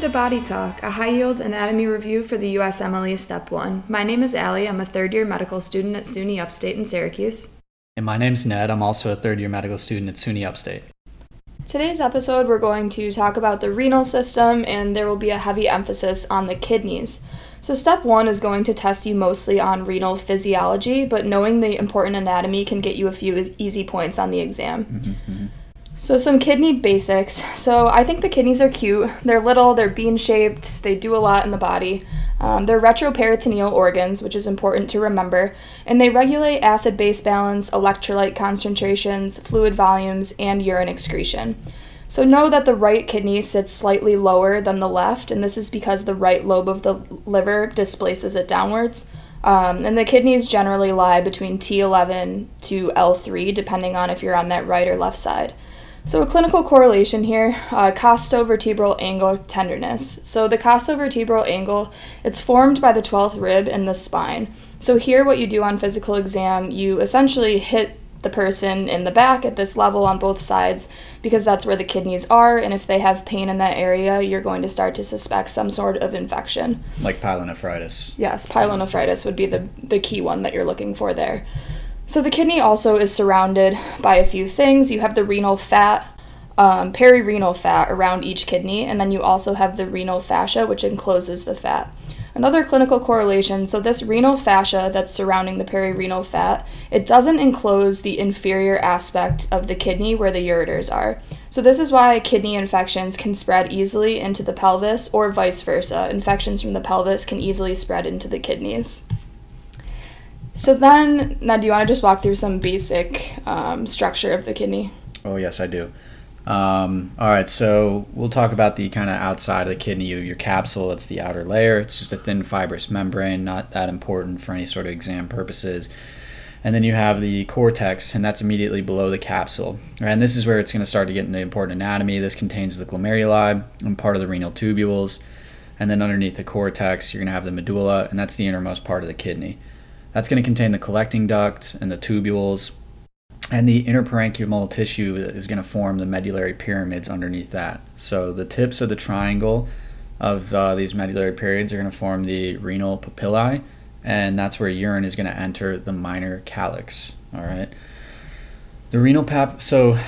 Welcome to Body Talk, a high yield anatomy review for the USMLE Step 1. My name is Allie. I'm a third year medical student at SUNY Upstate in Syracuse. And my name's Ned. I'm also a third year medical student at SUNY Upstate. Today's episode, we're going to talk about the renal system, and there will be a heavy emphasis on the kidneys. So, step one is going to test you mostly on renal physiology, but knowing the important anatomy can get you a few easy points on the exam. Mm-hmm, mm-hmm. So, some kidney basics. So, I think the kidneys are cute. They're little, they're bean shaped, they do a lot in the body. Um, they're retroperitoneal organs, which is important to remember, and they regulate acid base balance, electrolyte concentrations, fluid volumes, and urine excretion. So, know that the right kidney sits slightly lower than the left, and this is because the right lobe of the liver displaces it downwards. Um, and the kidneys generally lie between T11 to L3, depending on if you're on that right or left side. So, a clinical correlation here uh, costovertebral angle tenderness. So, the costovertebral angle, it's formed by the 12th rib in the spine. So, here, what you do on physical exam, you essentially hit the person in the back at this level on both sides because that's where the kidneys are. And if they have pain in that area, you're going to start to suspect some sort of infection. Like pyelonephritis. Yes, pyelonephritis would be the, the key one that you're looking for there. So the kidney also is surrounded by a few things. You have the renal fat, um, perirenal fat around each kidney, and then you also have the renal fascia, which encloses the fat. Another clinical correlation so, this renal fascia that's surrounding the perirenal fat, it doesn't enclose the inferior aspect of the kidney where the ureters are. So, this is why kidney infections can spread easily into the pelvis, or vice versa. Infections from the pelvis can easily spread into the kidneys. So then, now do you want to just walk through some basic um, structure of the kidney? Oh yes, I do. Um, all right, so we'll talk about the kind of outside of the kidney, your capsule. It's the outer layer. It's just a thin fibrous membrane, not that important for any sort of exam purposes. And then you have the cortex, and that's immediately below the capsule. And this is where it's going to start to get into important anatomy. This contains the glomeruli and part of the renal tubules. And then underneath the cortex, you're going to have the medulla, and that's the innermost part of the kidney. That's going to contain the collecting duct and the tubules, and the interparenchymal tissue is going to form the medullary pyramids underneath that. So the tips of the triangle of uh, these medullary pyramids are going to form the renal papillae, and that's where urine is going to enter the minor calyx. All right. The renal pap. So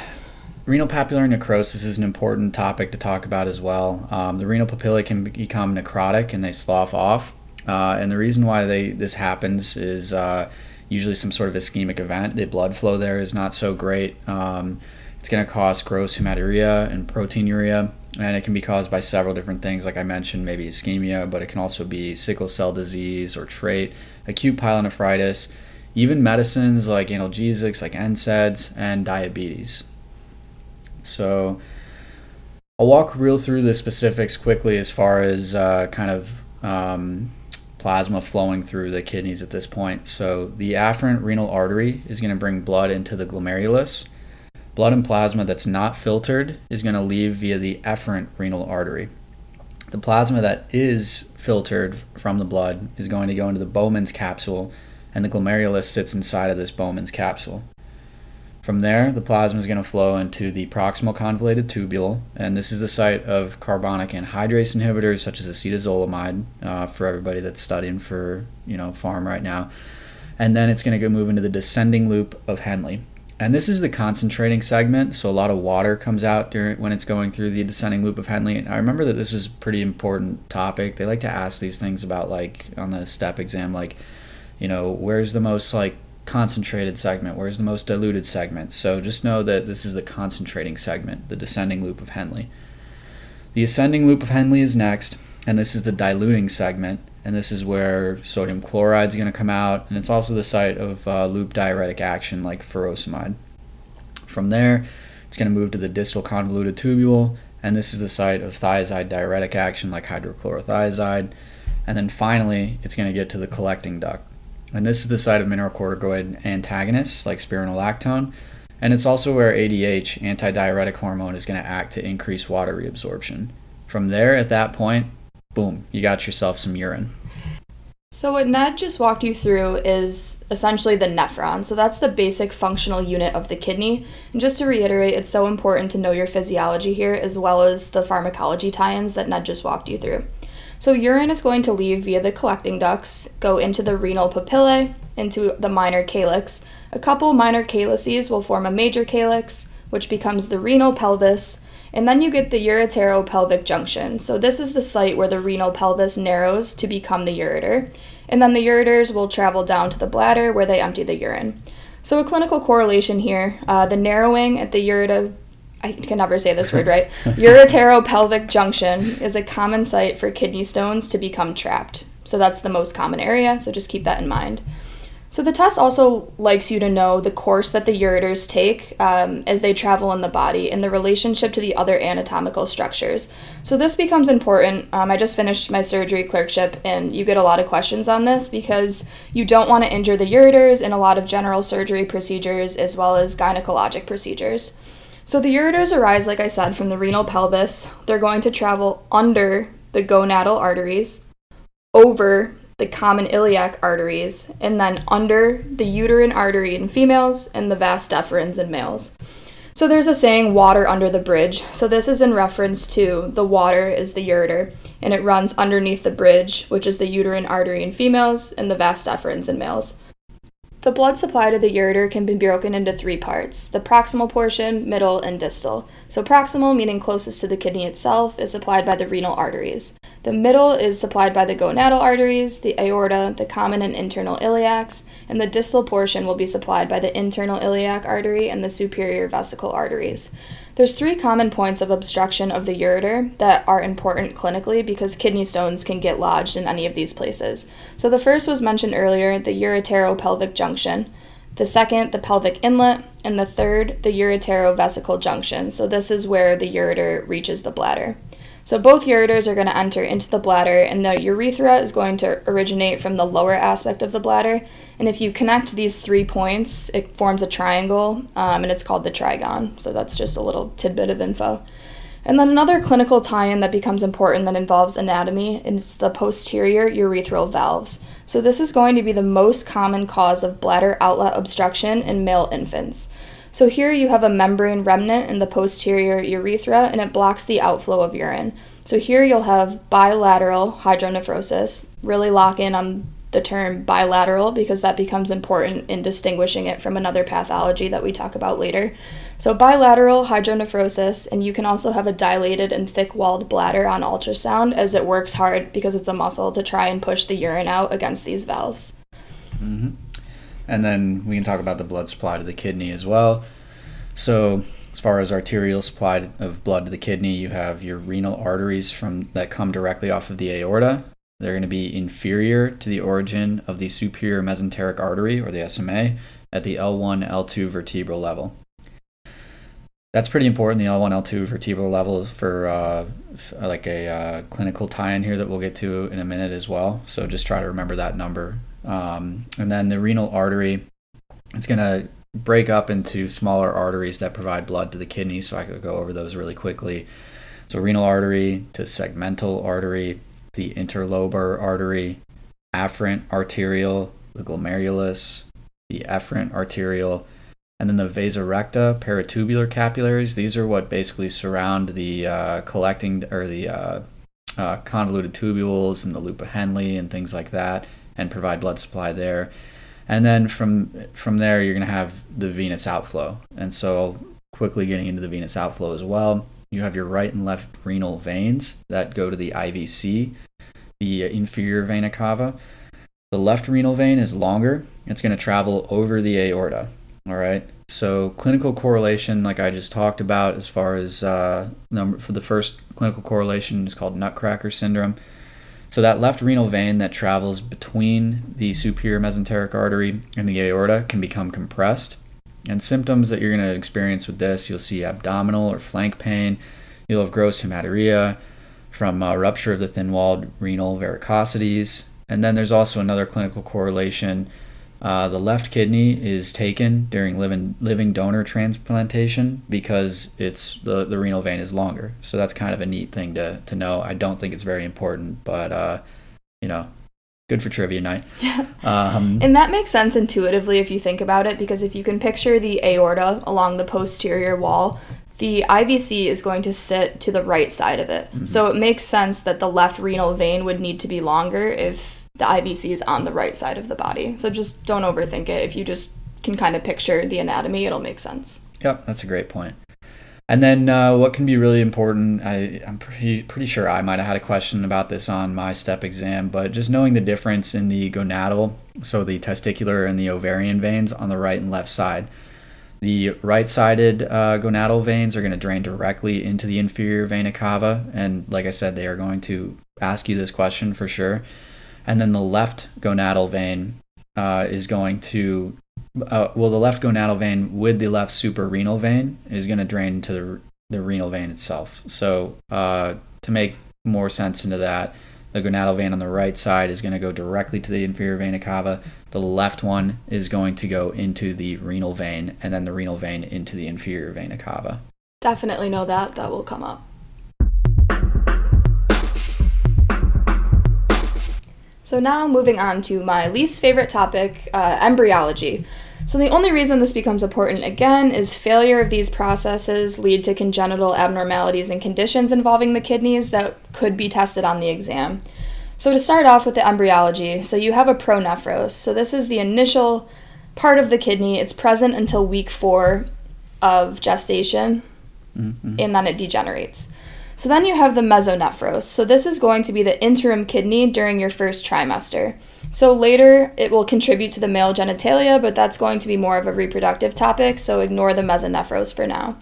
renal papillary necrosis is an important topic to talk about as well. Um, the renal papillae can become necrotic and they slough off. Uh, and the reason why they this happens is uh, usually some sort of ischemic event. The blood flow there is not so great. Um, it's going to cause gross hematuria and proteinuria, and it can be caused by several different things. Like I mentioned, maybe ischemia, but it can also be sickle cell disease or trait, acute pyelonephritis, even medicines like analgesics, like NSAIDs, and diabetes. So I'll walk real through the specifics quickly as far as uh, kind of um, plasma flowing through the kidneys at this point. So the afferent renal artery is going to bring blood into the glomerulus. Blood and plasma that's not filtered is going to leave via the efferent renal artery. The plasma that is filtered from the blood is going to go into the Bowman's capsule, and the glomerulus sits inside of this Bowman's capsule. From there, the plasma is going to flow into the proximal convoluted tubule, and this is the site of carbonic anhydrase inhibitors such as acetazolamide uh, for everybody that's studying for you know pharm right now. And then it's going to go move into the descending loop of Henle. And this is the concentrating segment, so a lot of water comes out during when it's going through the descending loop of Henle. And I remember that this was a pretty important topic. They like to ask these things about like on the step exam, like, you know, where's the most like concentrated segment, where's the most diluted segment. So just know that this is the concentrating segment, the descending loop of Henle. The ascending loop of Henle is next, and this is the diluting segment, and this is where sodium chloride is going to come out, and it's also the site of uh, loop diuretic action like furosemide. From there, it's going to move to the distal convoluted tubule, and this is the site of thiazide diuretic action like hydrochlorothiazide. And then finally, it's going to get to the collecting duct. And this is the site of mineralocorticoid antagonists like spironolactone. And it's also where ADH, antidiuretic hormone, is going to act to increase water reabsorption. From there, at that point, boom, you got yourself some urine. So, what Ned just walked you through is essentially the nephron. So, that's the basic functional unit of the kidney. And just to reiterate, it's so important to know your physiology here as well as the pharmacology tie ins that Ned just walked you through. So, urine is going to leave via the collecting ducts, go into the renal papillae, into the minor calyx. A couple minor calyces will form a major calyx, which becomes the renal pelvis and then you get the ureteropelvic junction. So this is the site where the renal pelvis narrows to become the ureter. And then the ureters will travel down to the bladder where they empty the urine. So a clinical correlation here, uh, the narrowing at the ureter I can never say this word right. Ureteropelvic junction is a common site for kidney stones to become trapped. So that's the most common area, so just keep that in mind. So the test also likes you to know the course that the ureters take um, as they travel in the body and the relationship to the other anatomical structures. So this becomes important. Um, I just finished my surgery clerkship, and you get a lot of questions on this because you don't want to injure the ureters in a lot of general surgery procedures as well as gynecologic procedures. So the ureters arise, like I said, from the renal pelvis. They're going to travel under the gonadal arteries, over the common iliac arteries, and then under the uterine artery in females and the vas deferens in males. So there's a saying, water under the bridge. So this is in reference to the water is the ureter, and it runs underneath the bridge, which is the uterine artery in females and the vas deferens in males. The blood supply to the ureter can be broken into three parts the proximal portion, middle, and distal. So, proximal, meaning closest to the kidney itself, is supplied by the renal arteries. The middle is supplied by the gonadal arteries, the aorta, the common and internal iliacs, and the distal portion will be supplied by the internal iliac artery and the superior vesical arteries. There's three common points of obstruction of the ureter that are important clinically because kidney stones can get lodged in any of these places. So the first was mentioned earlier, the ureteropelvic junction. The second, the pelvic inlet, and the third, the ureterovesical junction. So this is where the ureter reaches the bladder. So both ureters are going to enter into the bladder, and the urethra is going to originate from the lower aspect of the bladder. And if you connect these three points, it forms a triangle, um, and it's called the trigone. So that's just a little tidbit of info. And then another clinical tie in that becomes important that involves anatomy is the posterior urethral valves. So, this is going to be the most common cause of bladder outlet obstruction in male infants. So here you have a membrane remnant in the posterior urethra and it blocks the outflow of urine. So here you'll have bilateral hydronephrosis. Really lock in on the term bilateral because that becomes important in distinguishing it from another pathology that we talk about later. So, bilateral hydronephrosis, and you can also have a dilated and thick walled bladder on ultrasound as it works hard because it's a muscle to try and push the urine out against these valves. Mm-hmm. And then we can talk about the blood supply to the kidney as well. So, as far as arterial supply of blood to the kidney, you have your renal arteries from that come directly off of the aorta. They're going to be inferior to the origin of the superior mesenteric artery or the SMA at the L1 L2 vertebral level. That's pretty important, the L1 L2 vertebral level for, uh, like a uh, clinical tie in here that we'll get to in a minute as well. So just try to remember that number um, and then the renal artery, it's going to break up into smaller arteries that provide blood to the kidney. So I could go over those really quickly. So renal artery to segmental artery, the interlobar artery, afferent arteriole, the glomerulus, the efferent arteriole, and then the vasa recta, peritubular capillaries. These are what basically surround the uh, collecting or the uh, uh, convoluted tubules and the loop of Henle and things like that and provide blood supply there. And then from from there, you're going to have the venous outflow. And so, quickly getting into the venous outflow as well, you have your right and left renal veins that go to the IVC, the inferior vena cava. The left renal vein is longer. It's going to travel over the aorta. All right. So clinical correlation, like I just talked about, as far as uh, number for the first clinical correlation is called Nutcracker syndrome. So that left renal vein that travels between the superior mesenteric artery and the aorta can become compressed. And symptoms that you're going to experience with this, you'll see abdominal or flank pain. You'll have gross hematuria from uh, rupture of the thin-walled renal varicosities. And then there's also another clinical correlation uh, the left kidney is taken during living, living donor transplantation because it's the, the renal vein is longer. So that's kind of a neat thing to, to know. I don't think it's very important, but uh, you know, Good for trivia night. Yeah. Um, And that makes sense intuitively if you think about it, because if you can picture the aorta along the posterior wall, the IVC is going to sit to the right side of it. So it makes sense that the left renal vein would need to be longer if the IVC is on the right side of the body. So just don't overthink it. If you just can kind of picture the anatomy, it'll make sense. Yep, that's a great point. And then uh, what can be really important, I, I'm pretty, pretty sure I might have had a question about this on my STEP exam, but just knowing the difference in the gonadal, so the testicular and the ovarian veins on the right and left side. The right sided uh, gonadal veins are going to drain directly into the inferior vena cava. And like I said, they are going to ask you this question for sure. And then the left gonadal vein uh, is going to uh, well, the left gonadal vein with the left suprarenal vein is going to drain to the, the renal vein itself. So, uh, to make more sense into that, the gonadal vein on the right side is going to go directly to the inferior vena cava. The left one is going to go into the renal vein, and then the renal vein into the inferior vena cava. Definitely know that. That will come up. So now moving on to my least favorite topic, uh, embryology. So the only reason this becomes important again is failure of these processes lead to congenital abnormalities and conditions involving the kidneys that could be tested on the exam. So to start off with the embryology, so you have a pronephros. So this is the initial part of the kidney. It's present until week four of gestation, Mm-hmm. and then it degenerates. So then you have the mesonephros. So this is going to be the interim kidney during your first trimester. So later it will contribute to the male genitalia, but that's going to be more of a reproductive topic, so ignore the mesonephros for now.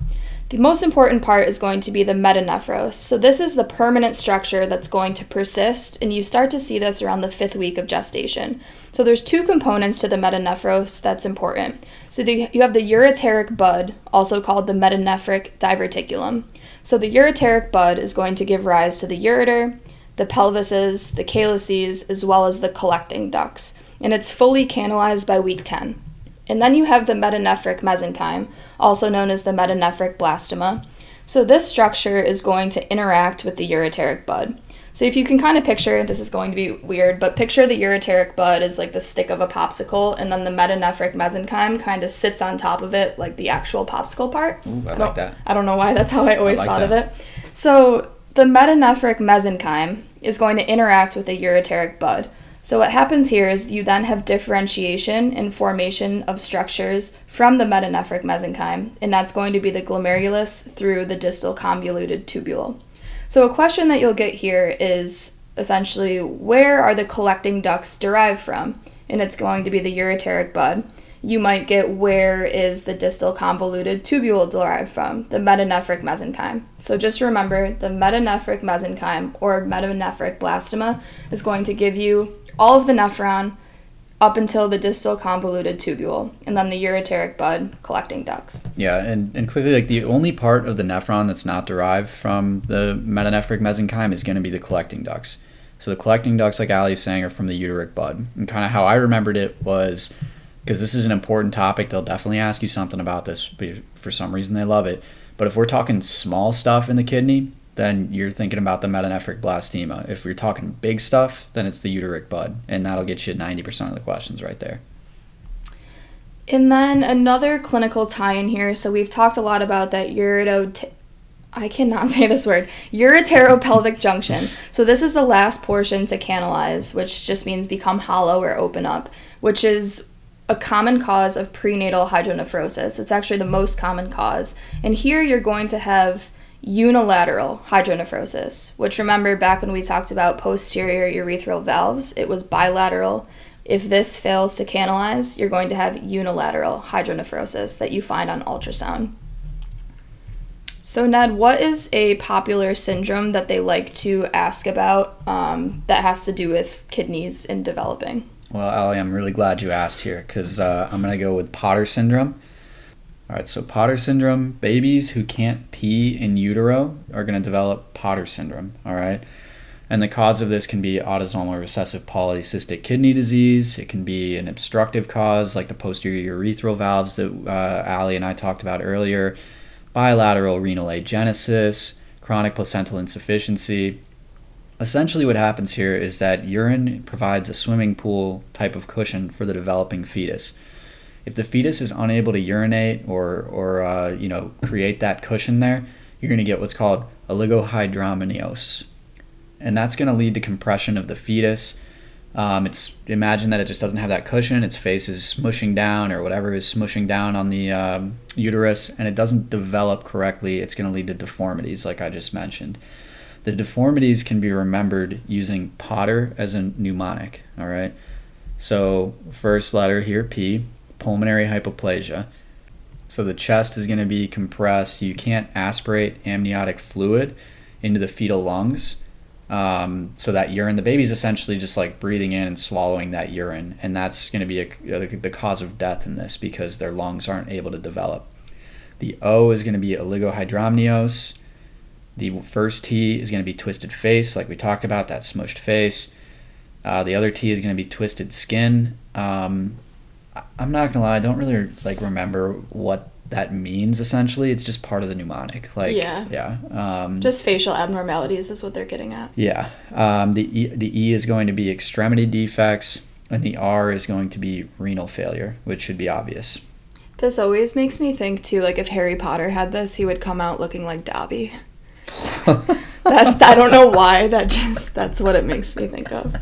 The most important part is going to be the metanephros. So this is the permanent structure that's going to persist, and you start to see this around the fifth week of gestation. So there's two components to the metanephros that's important. So the, you have the ureteric bud, also called the metanephric diverticulum. So the ureteric bud is going to give rise to the ureter, the pelvises, the calyces, as well as the collecting ducts, and it's fully canalized by week 10. And then you have the metanephric mesenchyme, also known as the metanephric blastema. So this structure is going to interact with the ureteric bud. So if you can kind of picture, this is going to be weird, but picture the ureteric bud as like the stick of a popsicle, and then the metanephric mesenchyme kind of sits on top of it, like the actual popsicle part. Ooh, I don't- like that. I don't know why that's how I always like thought of it. So the metanephric mesenchyme is going to interact with the ureteric bud. So what happens here is you then have differentiation and formation of structures from the metanephric mesenchyme, and that's going to be the glomerulus through the distal convoluted tubule. So a question that you'll get here is essentially where are the collecting ducts derived from? And it's going to be the ureteric bud. You might get where is the distal convoluted tubule derived from? The metanephric mesenchyme. So just remember the metanephric mesenchyme or metanephric blastema is going to give you all of the nephron up until the distal convoluted tubule, and then the ureteric bud collecting ducts. Yeah, and, and quickly, like the only part of the nephron that's not derived from the metanephric mesenchyme is going to be the collecting ducts. So the collecting ducts, like Ali saying, are from the uteric bud. And kind of how I remembered it was because this is an important topic. They'll definitely ask you something about this. But for some reason, they love it. But if we're talking small stuff in the kidney, then you're thinking about the metanephric blastema. If we're talking big stuff, then it's the uteric bud, and that'll get you 90% of the questions right there. And then another clinical tie in here. So we've talked a lot about that ureto. I cannot say this word. Ureteropelvic junction. So this is the last portion to canalize, which just means become hollow or open up, which is a common cause of prenatal hydronephrosis. It's actually the most common cause. And here you're going to have unilateral hydronephrosis, which remember back when we talked about posterior urethral valves, it was bilateral. If this fails to canalize, you're going to have unilateral hydronephrosis that you find on ultrasound. So, Ned, what is a popular syndrome that they like to ask about um, that has to do with kidneys in developing? Well, Ali, I'm really glad you asked here because uh, I'm going to go with Potter syndrome. All right, so Potter syndrome, babies who can't pee in utero are going to develop Potter syndrome. All right. And the cause of this can be autosomal recessive polycystic kidney disease. It can be an obstructive cause like the posterior urethral valves that uh, Ali and I talked about earlier, bilateral renal agenesis, chronic placental insufficiency. essentially what happens here is that urine provides a swimming pool type of cushion for the developing fetus. If the fetus is unable to urinate or, or uh, you know, create that cushion there, you're going to get what's called oligohydramnios. And that's going to lead to compression of the fetus. Um, it's imagine that it just doesn't have that cushion. Its face is smushing down, or whatever is smushing down on the um, uterus, and it doesn't develop correctly. It's going to lead to deformities, like I just mentioned. The deformities can be remembered using Potter as a mnemonic. All right. So first letter here, P, pulmonary hypoplasia. So the chest is going to be compressed. You can't aspirate amniotic fluid into the fetal lungs. Um, so that urine, the baby's essentially just like breathing in and swallowing that urine, and that's going to be a, the cause of death in this because their lungs aren't able to develop. The O is going to be oligohydramnios. The first T is going to be twisted face, like we talked about, that smushed face. Uh, the other T is going to be twisted skin. Um, I'm not gonna lie, I don't really like remember what that means. Essentially, it's just part of the mnemonic. Like, Yeah. yeah, um, Just facial abnormalities is what they're getting at. yeah. Um, the e, the E is going to be extremity defects, and the R is going to be renal failure, which should be obvious. This always makes me think too, like if Harry Potter had this, he would come out looking like Dobby. That I don't know why. That just that's what it makes me think of.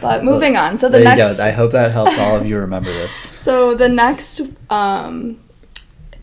But moving on. So the next. I hope that helps all of you remember this. So the next um,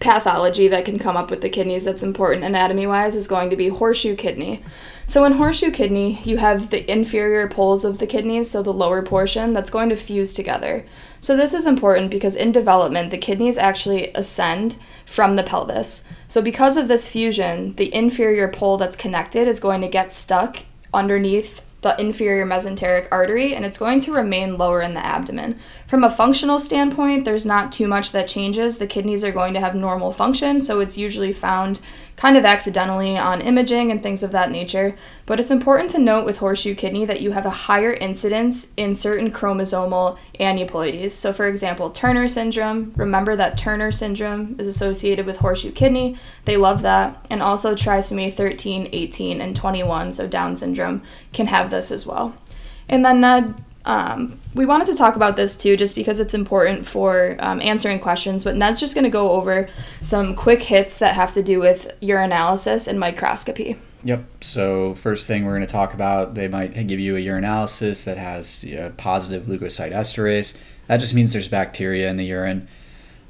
pathology that can come up with the kidneys that's important anatomy wise is going to be horseshoe kidney. So in horseshoe kidney, you have the inferior poles of the kidneys, so the lower portion that's going to fuse together. So this is important because in development, the kidneys actually ascend from the pelvis. So because of this fusion, the inferior pole that's connected is going to get stuck underneath the inferior mesenteric artery and it's going to remain lower in the abdomen. From a functional standpoint, there's not too much that changes. The kidneys are going to have normal function, so it's usually found kind of accidentally on imaging and things of that nature. But it's important to note with horseshoe kidney that you have a higher incidence in certain chromosomal aneuploidies. So, for example, Turner syndrome, remember that Turner syndrome is associated with horseshoe kidney. They love that. And also trisomy 13, 18, and 21, so Down syndrome, can have this as well. And then uh, um, we wanted to talk about this too, just because it's important for um, answering questions. But Ned's just going to go over some quick hits that have to do with urinalysis and microscopy. Yep. So first thing we're going to talk about, they might give you a urinalysis that has you know, positive leukocyte esterase. That just means there's bacteria in the urine.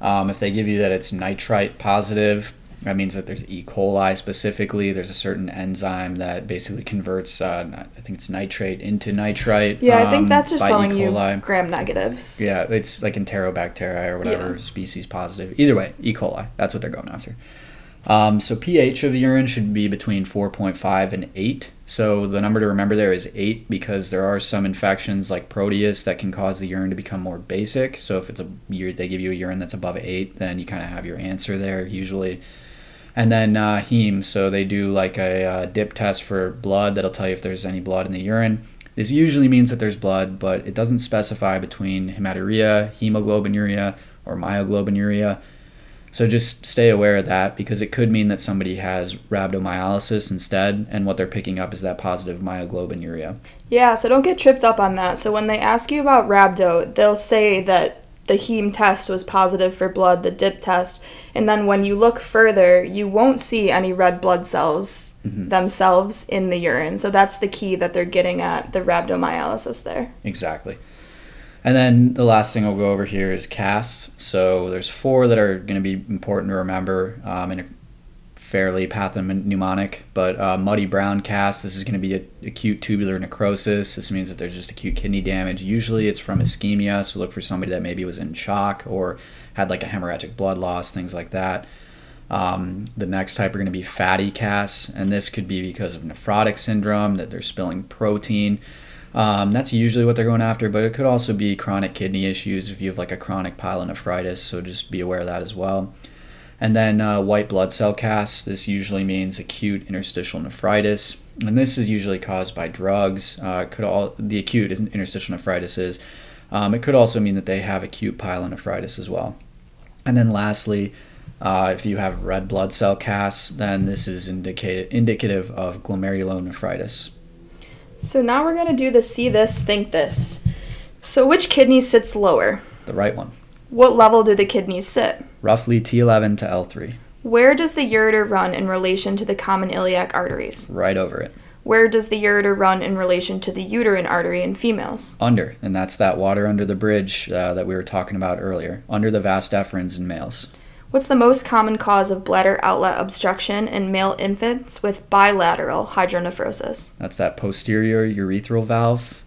Um, if they give you that it's nitrite positive, that means that there's E. coli specifically. There's a certain enzyme that basically converts, uh, I think it's nitrate into nitrite. Yeah, I think um, that's just telling E. you coli. gram negatives. Yeah, it's like Enterobacteria or whatever Yeah. species positive. Either way, E. coli. That's what they're going after. Um, so pH of the urine should be between 4.5 and 8. So the number to remember there is 8 because there are some infections like Proteus that can cause the urine to become more basic. So if it's a they give you a urine that's above 8, then you kind of have your answer there usually. And then uh, heme, so they do like a uh, dip test for blood that'll tell you if there's any blood in the urine. This usually means that there's blood, but it doesn't specify between hematuria, hemoglobinuria, or myoglobinuria. So just stay aware of that because it could mean that somebody has rhabdomyolysis instead, and what they're picking up is that positive myoglobinuria. Yeah, so don't get tripped up on that. So when they ask you about rhabdo, they'll say that the heme test was positive for blood, the dip test, and then when you look further, you won't see any red blood cells themselves in the urine. So that's the key that they're getting at the rhabdomyolysis there. Exactly. And then the last thing I'll go over here is casts. So there's four that are going to be important to remember um, in a fairly pathognomonic, but uh, muddy brown cast. This is going to be a, acute tubular necrosis. This means that there's just acute kidney damage. Usually it's from ischemia, so look for somebody that maybe was in shock or had like a hemorrhagic blood loss, things like that. Um, the next type are going to be fatty casts, and this could be because of nephrotic syndrome, that they're spilling protein. Um, that's usually what they're going after, but it could also be chronic kidney issues if you have like a chronic pyelonephritis, so just be aware of that as well. And then uh, white blood cell casts, this usually means acute interstitial nephritis, and this is usually caused by drugs. Uh, could all the acute interstitial nephritis is. Um, it could also mean that they have acute pyelonephritis as well. And then lastly, uh, if you have red blood cell casts, then this is indicated, indicative of glomerulonephritis. So now we're going to do the see this, think this. So which kidney sits lower? The right one. What level do the kidneys sit? Roughly T11 to L3. Where does the ureter run in relation to the common iliac arteries? Right over it. Where does the ureter run in relation to the uterine artery in females? Under, and that's that water under the bridge uh, that we were talking about earlier, under the vas deferens in males. What's the most common cause of bladder outlet obstruction in male infants with bilateral hydronephrosis? That's that posterior urethral valve.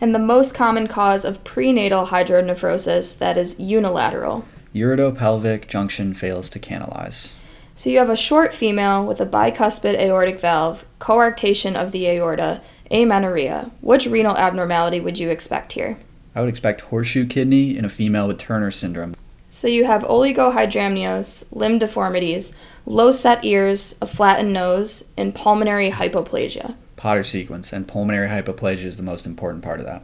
And the most common cause of prenatal hydronephrosis that is unilateral. Uretopelvic junction fails to canalize. So you have a short female with a bicuspid aortic valve, coarctation of the aorta, amenorrhea. Which renal abnormality would you expect here? I would expect horseshoe kidney in a female with Turner syndrome. So you have oligohydramnios, limb deformities, low set ears, a flattened nose, and pulmonary hypoplasia. Potter sequence, and pulmonary hypoplasia is the most important part of that.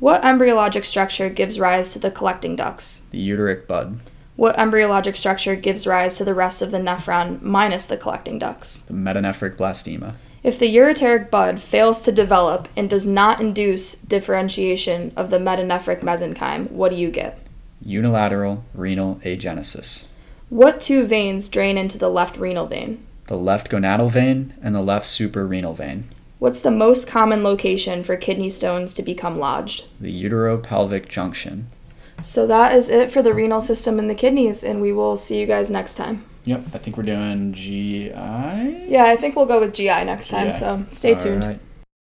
What embryologic structure gives rise to the collecting ducts? The uteric bud, What embryologic structure gives rise to the rest of the nephron minus the collecting ducts? the metanephric blastema, If the ureteric bud fails to develop and does not induce differentiation of the metanephric mesenchyme, what do you get? unilateral renal agenesis, What two veins drain into the left renal vein? the left gonadal vein, and the left suprarenal vein, What's the most common location for kidney stones to become lodged? the uteropelvic junction. So that is it for the renal system and the kidneys, and we will see you guys next time. Yep, I think we're doing GI. Yeah, I think we'll go with GI next time, GI. so stay tuned. All right.